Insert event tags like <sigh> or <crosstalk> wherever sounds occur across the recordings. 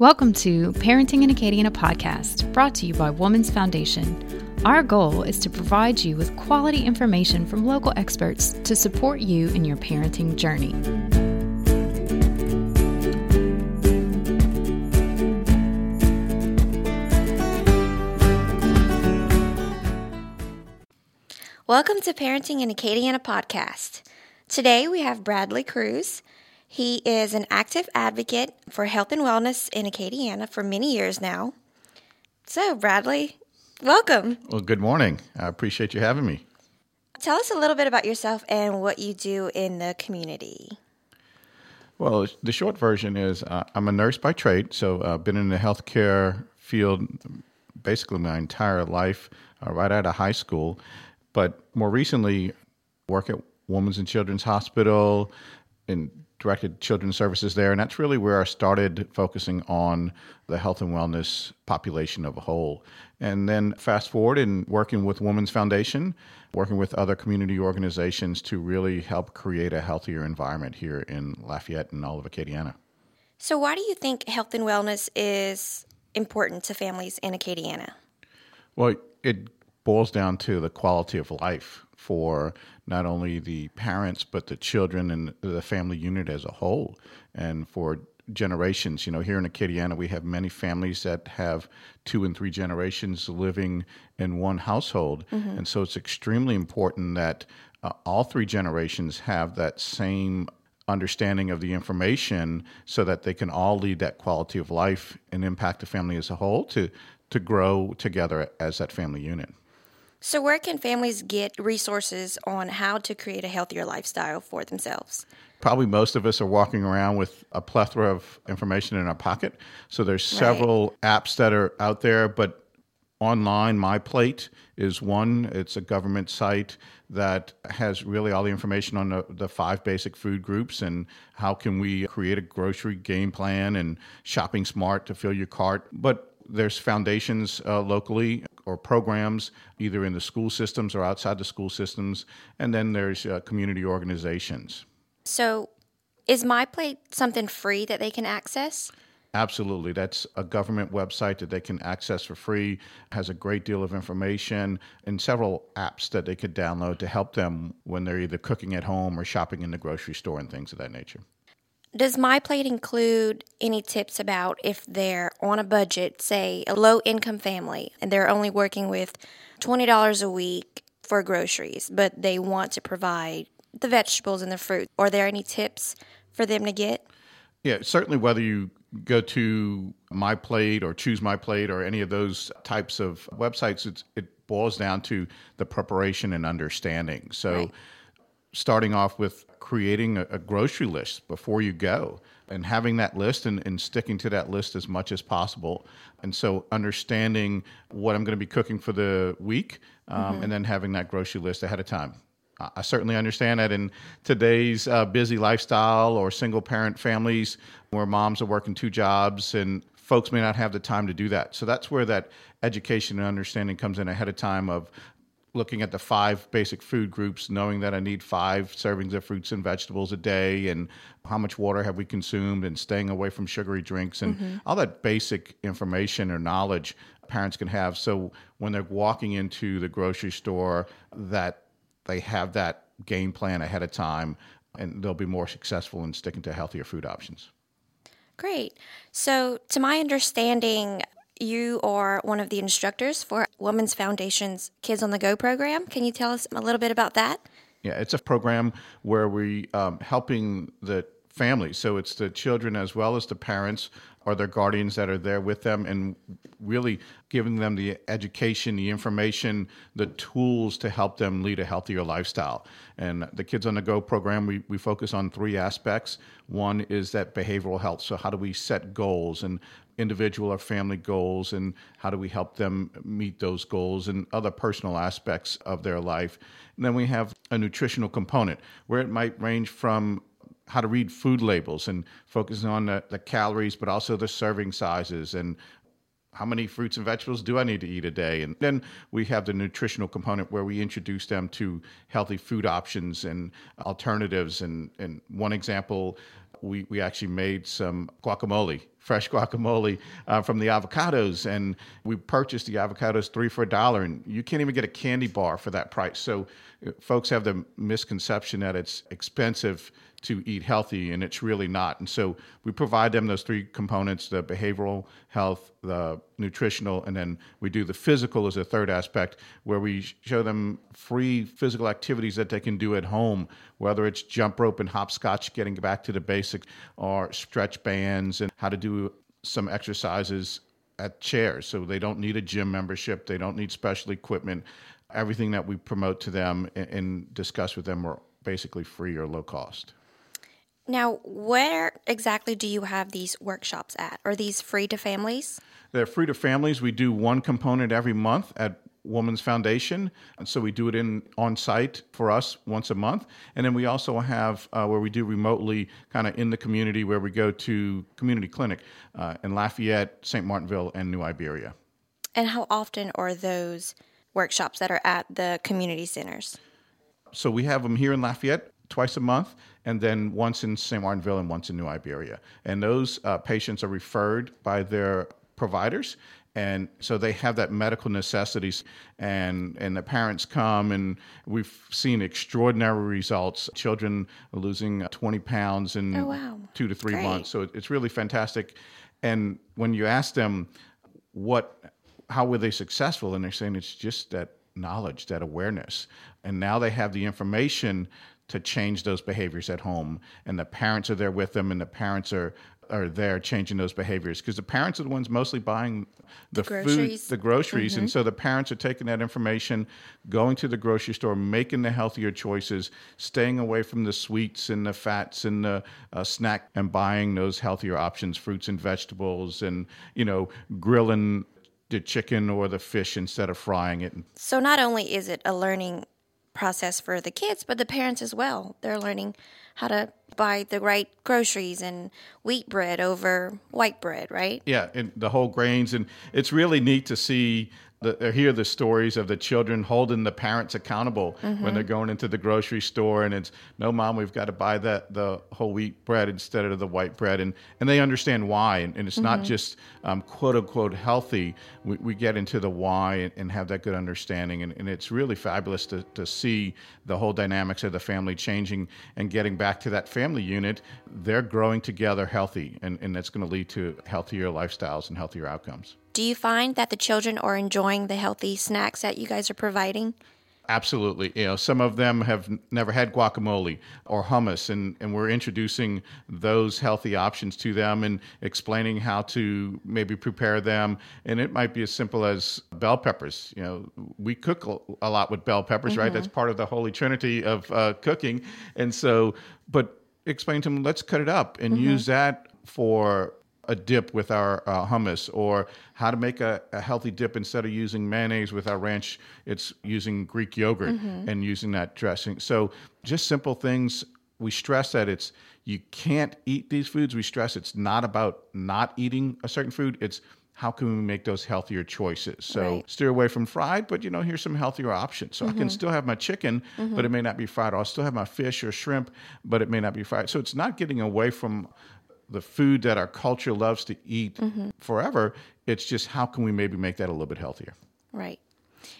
Welcome to Parenting in Acadiana podcast, brought to you by Woman's Foundation. Our goal is to provide you with quality information from local experts to support you in your parenting journey. Welcome to Parenting in Acadiana podcast. Today we have Bradley Cruz. He is an active advocate for health and wellness in Acadiana for many years now. So, Bradley, welcome. Well, good morning. I appreciate you having me. Tell us a little bit about yourself and what you do in the community. Well, the short version is uh, I'm a nurse by trade, so I've uh, been in the healthcare field basically my entire life, uh, right out of high school. But more recently, work at Women's and Children's Hospital in directed children's services there, and that's really where I started focusing on the health and wellness population of a whole. And then fast forward in working with Women's Foundation, working with other community organizations to really help create a healthier environment here in Lafayette and all of Acadiana. So, why do you think health and wellness is important to families in Acadiana? Well, it boils down to the quality of life for not only the parents but the children and the family unit as a whole. And for generations you know here in acadiana we have many families that have two and three generations living in one household. Mm-hmm. and so it's extremely important that uh, all three generations have that same understanding of the information so that they can all lead that quality of life and impact the family as a whole to to grow together as that family unit so, where can families get resources on how to create a healthier lifestyle for themselves? Probably most of us are walking around with a plethora of information in our pocket. So, there's several right. apps that are out there, but online, My Plate is one. It's a government site that has really all the information on the, the, five basic food groups and how can we create a grocery game plan and shopping smart to fill your cart. But there's foundations uh, locally or programs either in the school systems or outside the school systems, and then there's uh, community organizations. So, is MyPlate something free that they can access? Absolutely. That's a government website that they can access for free. Has a great deal of information and several apps that they could download to help them when they're either cooking at home or shopping in the grocery store and things of that nature. Does MyPlate include any tips about if they're on a budget, say a low income family, and they're only working with $20 a week for groceries, but they want to provide the vegetables and the fruit? Are there any tips for them to get? Yeah, certainly whether you go to My Plate or Choose My Plate or any of those types of websites, it boils down to the preparation and understanding. So, right. Starting off with creating a, a, grocery list before you go and having that list and, and sticking to that list as much as possible. And so understanding what I'm going to be cooking for the week um, mm-hmm. and then having that grocery list ahead of time. I certainly understand that in today's uh, busy lifestyle or single parent families where moms are working two jobs and folks may not have the time to do that. So that's where that education and understanding comes in ahead of time of looking at the five basic food groups, knowing that I need five servings of fruits and vegetables a day, and how much water have we consumed, and staying away from sugary drinks, and mm-hmm. all that basic information or knowledge parents can have. So when they're walking into the grocery store, that they have that game plan ahead of time, and they'll be more successful in sticking to healthier food options. Great. So, to my understanding, you are one of the instructors for Women's Foundation's Kids on the Go program. Can you tell us a little bit about that? Yeah, it's a program where we um, helping the families. So it's the children as well as the parents or their guardians that are there with them and really giving them the education, the information, the tools to help them lead a healthier lifestyle. And the Kids on the Go program, we, we focus on three aspects. One is that behavioral health. So, how do we set goals and individual or family goals and how do we help them meet those goals and other personal aspects of their life. And then we have a nutritional component where it might range from how to read food labels and focusing on the, the calories, but also the serving sizes and how many fruits and vegetables do I need to eat a day? And then we have the nutritional component where we introduce them to healthy food options and alternatives. And, and one example, we, we actually made some guacamole fresh <laughs> guacamole uh, from the avocados. And we purchased the avocados three for a dollar, and you can't even get a candy bar for that price. So uh, folks have the misconception that it's expensive to eat healthy, and it's really not. And so we provide them those three components the behavioral health, the nutritional, and then we do the physical as a third aspect, where we show them free physical activities that they can do at home, whether it's jump rope and hopscotch, getting back to the basics, or stretch bands, and how to do some exercises at chairs. So they don't need a gym membership, they don't need special equipment. Everything that we promote to them and discuss with them are basically free or low cost. Now, where exactly do you have these workshops at? Are these free to families? They're free to families. We do one component every month at Woman's Foundation, and so we do it in on site for us once a month, and then we also have uh, where we do remotely, kind of in the community, where we go to community clinic uh, in Lafayette, St. Martinville, and New Iberia. And how often are those workshops that are at the community centers? So we have them here in Lafayette twice a month, and then once in St. Martinville and once in New Iberia. And those uh, patients are referred by their providers. And so they have that medical necessities, and, and the parents come, and we've seen extraordinary results. Children losing 20 pounds in oh, wow. two to three Great. months. So it's really fantastic. And when you ask them what, how were they successful, and they're saying it's just that knowledge, that awareness. And now they have the information to change those behaviors at home and the parents are there with them and the parents are are there changing those behaviors. Because the parents are the ones mostly buying the, The food the groceries and so the parents are taking that information going to the grocery store making the healthier choices staying away from the sweets and the fats and the uh, snack and buying those healthier options fruits and vegetables and you know grilling the chicken or the fish instead of frying it. So, not only is it a learning process for the kids, but the parents as well. They're learning how to buy the right groceries and wheat bread over white bread, right? Yeah, and the whole grains, and it's really neat to see the, hear the stories of the children holding the parents accountable when they're going into the grocery store, and it's no, mom, we've got to buy that the whole wheat bread instead of the white bread, and and they understand why, and, and it's not just um, quote unquote healthy. We, we get into the why and, and have that good understanding, and, and it's really fabulous to to see the whole dynamics of the family changing and getting back to that family unit. They're growing together healthy, and and that's going to lead to healthier lifestyles and healthier outcomes. Do you find that the children are enjoying the healthy snacks that you guys are providing? Absolutely. You know, some of them have never had guacamole or hummus, and, and we're introducing those healthy options to them and explaining how to maybe prepare them. And it might be as simple as bell peppers. You know, we cook a- lot with bell peppers, right? That's part of the holy trinity of uh, cooking. And so, but explain to them, let's cut it up and use that for a dip with our uh, hummus or how to make a, a healthy dip instead of using mayonnaise with our ranch it's using greek yogurt mm-hmm. and using that dressing. So just simple things we stress that it's you can't eat these foods we stress it's not about not eating a certain food it's how can we make those healthier choices? So Right. steer away from fried but you know here's some healthier options. So i can mm-hmm. still have my chicken but mm-hmm. it may not be fried Or i'll still have my fish or shrimp but it may not be fried. So it's not getting away from the food that our culture loves to eat forever. It's just how can we maybe make that a little bit healthier? Right.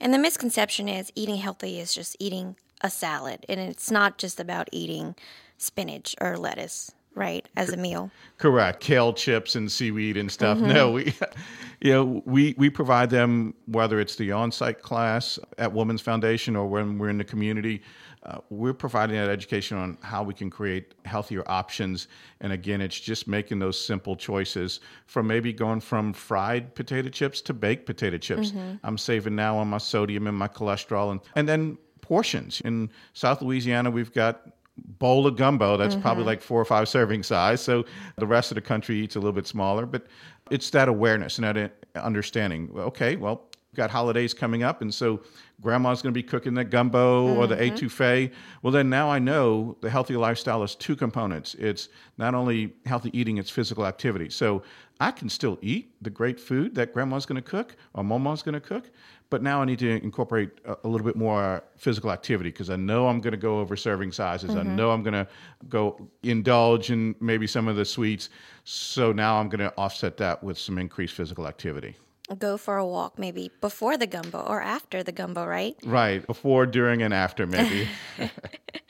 And the misconception is eating healthy is just eating a salad, and it's not just about eating spinach or lettuce, right, as a meal. Correct. Kale chips and seaweed and stuff. Mm-hmm. No, we, <laughs> you know, we we provide them whether it's the on-site class at Women's Foundation or when we're in the community. Uh, we're providing that education on how we can create healthier options. And again, it's just making those simple choices from maybe going from fried potato chips to baked potato chips. I'm saving now on my sodium and my cholesterol, and and then portions. In South Louisiana, we've got bowl of gumbo that's probably like four or five serving size. So the rest of the country eats a little bit smaller, but it's that awareness and that understanding. Okay, well, got holidays coming up, and so grandma's going to be cooking the gumbo mm-hmm. or the mm-hmm. etouffee. Well, then now I know the healthy lifestyle is two components. It's not only healthy eating, it's physical activity. So I can still eat the great food that grandma's going to cook or mama's going to cook, but now I need to incorporate a, a little bit more physical activity because I know I'm going to go over serving sizes. Mm-hmm. I know I'm going to go indulge in maybe some of the sweets. So now I'm going to offset that with some increased physical activity go for a walk maybe before the gumbo or after the gumbo, right? Right, before, during, and after, maybe. <laughs>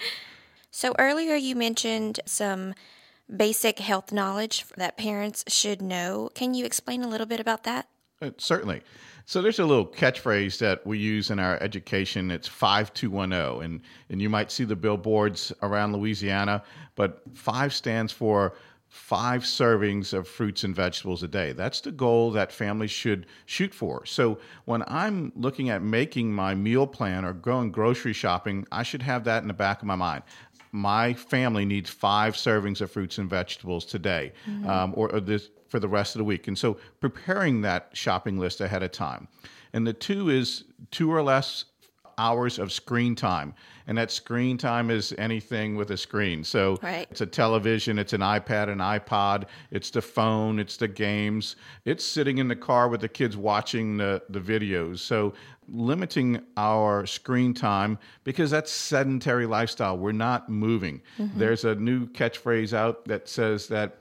<laughs> so earlier you mentioned some basic health knowledge that parents should know. Can you explain a little bit about that? Uh, certainly. So there's a little catchphrase that we use in our education. It's 5210 and and you might see the billboards around Louisiana, but 5 stands for five servings of fruits and vegetables a day. That's the goal that families should shoot for. So when I'm looking at making my meal plan or going grocery shopping, I should have that in the back of my mind. My family needs five servings of fruits and vegetables today, mm-hmm. um, or, or this for the rest of the week. And so preparing that shopping list ahead of time. And the two is two or less hours of screen time. And that screen time is anything with a screen. So right. it's a television, it's an iPad, an iPod, it's the phone, it's the games. It's sitting in the car with the kids watching the, the videos. So limiting our screen time because that's sedentary lifestyle. We're not moving. Mm-hmm. There's a new catchphrase out that says that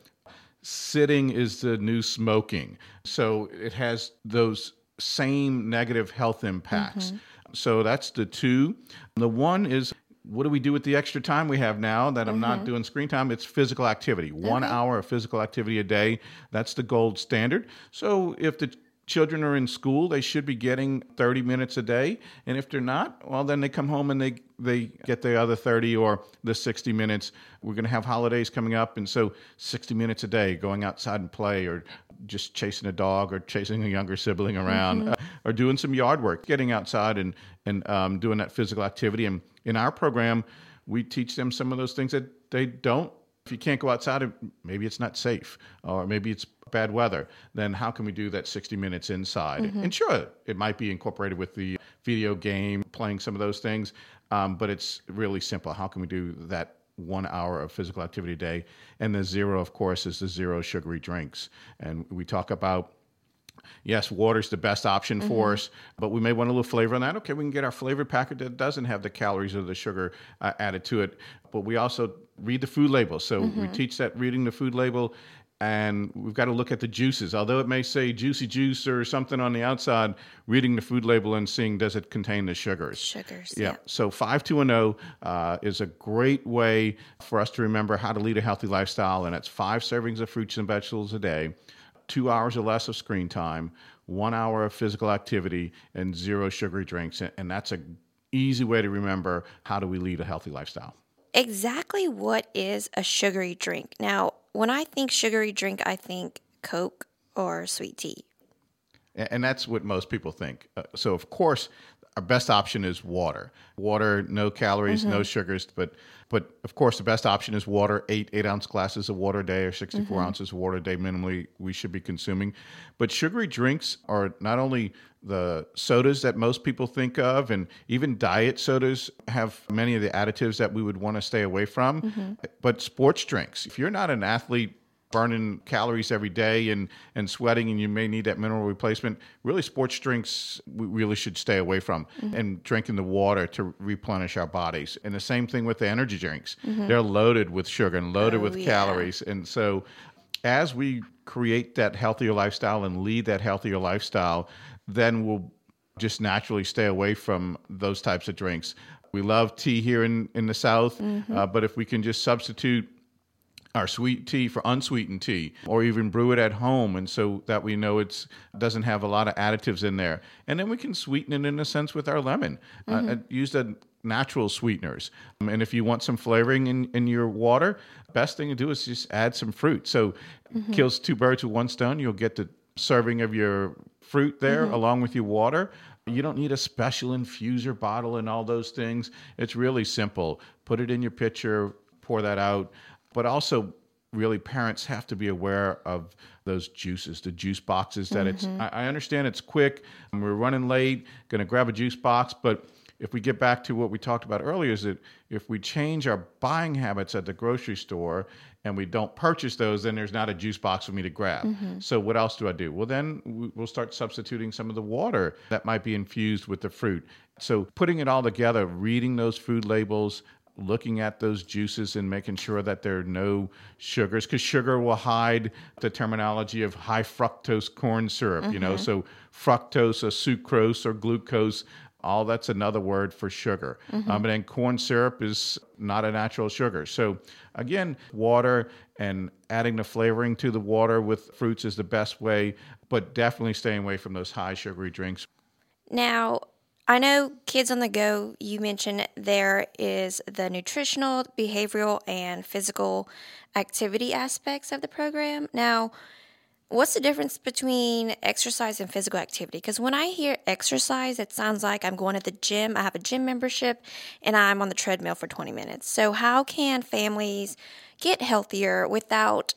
sitting is the new smoking. So it has those same negative health impacts. Mm-hmm. So that's the two. The one is what do we do with the extra time we have now that I'm mm-hmm. not doing screen time? It's physical activity. One hour of physical activity a day. That's the gold standard. So if the children are in school, they should be getting 30 minutes a day. And if they're not, well, then they come home and they, they get the other 30 or the 60 minutes. We're going to have holidays coming up. And so 60 minutes a day going outside and play or just chasing a dog or chasing a younger sibling around mm-hmm. uh, or doing some yard work, getting outside and, and um, doing that physical activity. And in our program, we teach them some of those things that they don't. If you can't go outside, maybe it's not safe or maybe it's bad weather, then how can we do that 60 minutes inside? Mm-hmm. And sure, it might be incorporated with the video game, playing some of those things, um, but it's really simple. How can we do that one hour of physical activity a day. And the zero, of course, is the zero sugary drinks. And we talk about yes, water's the best option mm-hmm. for us, but we may want a little flavor on that. Okay, we can get our flavored packet that doesn't have the calories or the sugar uh, added to it. But we also read the food label. So mm-hmm. we teach that reading the food label and we've got to look at the juices. Although it may say juicy juice or something on the outside, reading the food label and seeing does it contain the sugars. Sugars. Yeah. yeah. So 5210 uh, is a great way for us to remember how to lead a healthy lifestyle, and it's five servings of fruits and vegetables a day, two hours or less of screen time, one hour of physical activity, and zero sugary drinks. And that's a easy way to remember how do we lead a healthy lifestyle. Exactly what is a sugary drink? Now, when I think sugary drink, I think Coke or sweet tea. And that's what most people think. Uh, so, of course, our best option is water. Water, no calories, mm-hmm. no sugars, but but of course the best option is water. Eight eight ounce glasses of water a day or 64 mm-hmm. ounces of water a day minimally we should be consuming. But sugary drinks are not only the sodas that most people think of, and even diet sodas have many of the additives that we would want to stay away from. Mm-hmm. But sports drinks, if you're not an athlete burning calories every day and, and sweating and you may need that mineral replacement, really sports drinks we really should stay away from mm-hmm. and drinking the water to replenish our bodies. And the same thing with the energy drinks. Mm-hmm. They're loaded with sugar and loaded oh, with yeah. calories. And so as we create that healthier lifestyle and lead that healthier lifestyle, then we'll just naturally stay away from those types of drinks. We love tea here in, in the South, mm-hmm. uh, but if we can just substitute our sweet tea for unsweetened tea or even brew it at home and so that we know it doesn't have a lot of additives in there and then we can sweeten it in a sense with our lemon uh, mm-hmm. uh, use the natural sweeteners um, and if you want some flavoring in, in your water best thing to do is just add some fruit so mm-hmm. kills two birds with one stone you'll get the serving of your fruit there mm-hmm. along with your water you don't need a special infuser bottle and all those things. It's really simple. Put it in your pitcher, pour that out but also really parents have to be aware of those juices, the juice boxes that it's, mm-hmm. I, I understand it's quick and we're running late, going to grab a juice box, but if we get back to what we talked about earlier, is that if we change our buying habits at the grocery store and we don't purchase those, then there's not a juice box for me to grab. Mm-hmm. So what else do I do? Well, then we'll start substituting some of the water that might be infused with the fruit. So putting it all together, reading those food labels, looking at those juices and making sure that there are no sugars because sugar will hide the terminology of high fructose corn syrup you know? So fructose or sucrose or glucose all that's another word for sugar. Um, and then corn syrup is not a natural sugar. So again water and adding the flavoring to the water with fruits is the best way but definitely staying away from those high sugary drinks. Now, I know Kids on the Go, you mentioned there is the nutritional, behavioral, and physical activity aspects of the program. Now, what's the difference between exercise and physical activity? Because when I hear exercise, it sounds like I'm going to the gym, I have a gym membership, and I'm on the treadmill for 20 minutes. So, how can families get healthier without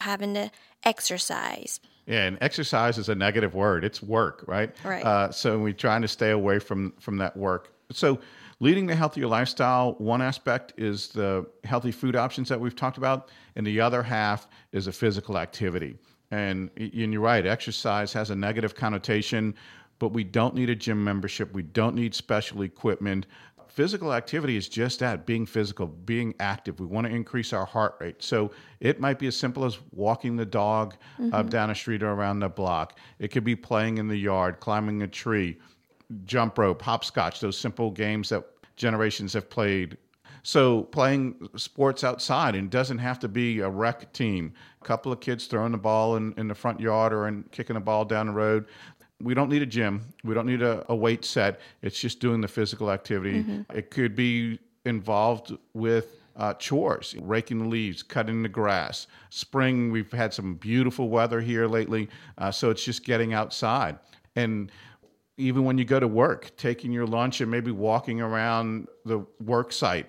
having to exercise? Yeah, and exercise is a negative word. It's work, right? Right. Uh, so we're trying to stay away from from that work. So leading the healthier lifestyle, one aspect is the healthy food options that we've talked about, and the other half is a physical activity. And, and you're right, exercise has a negative connotation, but we don't need a gym membership. We don't need special equipment physical activity is just that being physical, being active. We want to increase our heart rate. So it might be as simple as walking the dog up mm-hmm. down a street or around the block. It could be playing in the yard, climbing a tree, jump rope, hopscotch, those simple games that generations have played. So playing sports outside and doesn't have to be a rec team. A couple of kids throwing the ball in, in the front yard or in, kicking a ball down the road we don't need a gym. We don't need a, a weight set. It's just doing the physical activity. It could be involved with uh, chores, raking the leaves, cutting the grass. Spring, we've had some beautiful weather here lately, uh, so it's just getting outside. And even when you go to work, taking your lunch and maybe walking around the work site,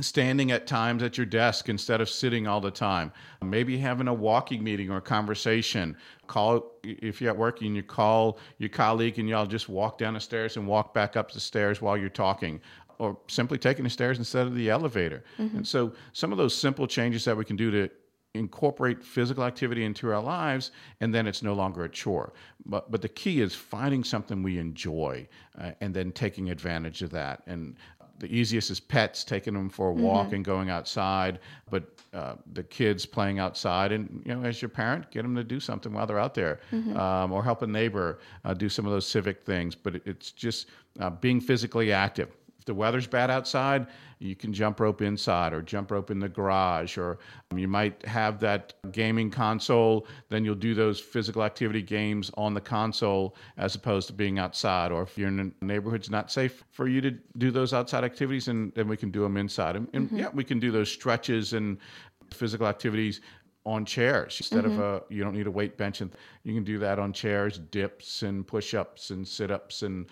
standing at times at your desk instead of sitting all the time, maybe having a walking meeting or a conversation. Call if you're at work and you call your colleague and y'all just walk down the stairs and walk back up the stairs while you're talking. Or simply taking the stairs instead of the elevator. And so, some of those simple changes that we can do to incorporate physical activity into our lives and then it's no longer a chore but but the key is finding something we enjoy uh, and then taking advantage of that and the easiest is pets taking them for a walk and going outside but uh, the kids playing outside and you know as your parent get them to do something while they're out there um, or help a neighbor uh, do some of those civic things but it, it's just uh, being physically active if the weather's bad outside, you can jump rope inside or jump rope in the garage, or um, you might have that gaming console. Then you'll do those physical activity games on the console as opposed to being outside. Or if you're in a neighborhood's not safe for you to do those outside activities, and then we can do them inside. And, and mm-hmm. yeah, we can do those stretches and physical activities on chairs instead of mm-hmm. a you don't need a weight bench and you can do that on chairs dips and push-ups and sit-ups and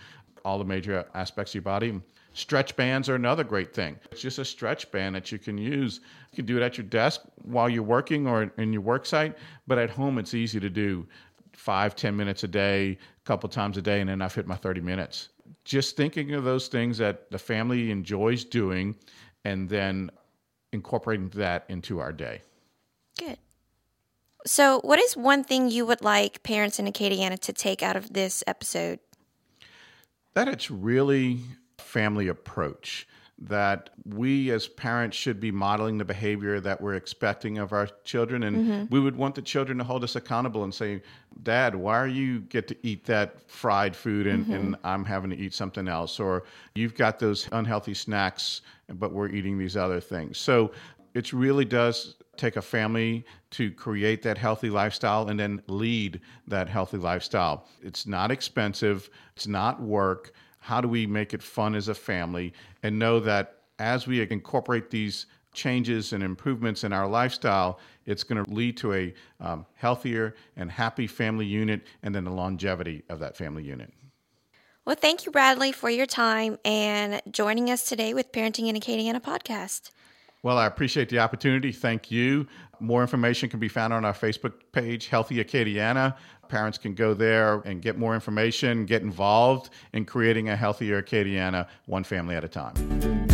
all the major aspects of your body stretch bands are another great thing it's just a stretch band that you can use you can do it at your desk while you're working or in your work site but at home it's easy to do five ten minutes a day a couple times a day and then i've hit my 30 minutes just thinking of those things that the family enjoys doing and then incorporating that into our day Good. So, what is one thing you would like parents in Acadiana to take out of this episode? that it's really family approach that we as parents should be modeling the behavior that we're expecting of our children. And mm-hmm. we would want the children to hold us accountable and say dad why are you get to eat that fried food and, mm-hmm. and i'm having to eat something else? Or you've got those unhealthy snacks but we're eating these other things. So it really does take a family to create that healthy lifestyle and then lead that healthy lifestyle. It's not expensive, it's not work. How do we make it fun as a family and know that as we incorporate these changes and improvements in our lifestyle, it's going to lead to a um, healthier and happy family unit and then the longevity of that family unit. Well, thank you, Bradley, for your time and joining us today with Parenting in Acadiana podcast. Well, I appreciate the opportunity. Thank you. More information can be found on our Facebook page, Healthy Acadiana. Parents can go there and get more information, get involved in creating a healthier Acadiana one family at a time.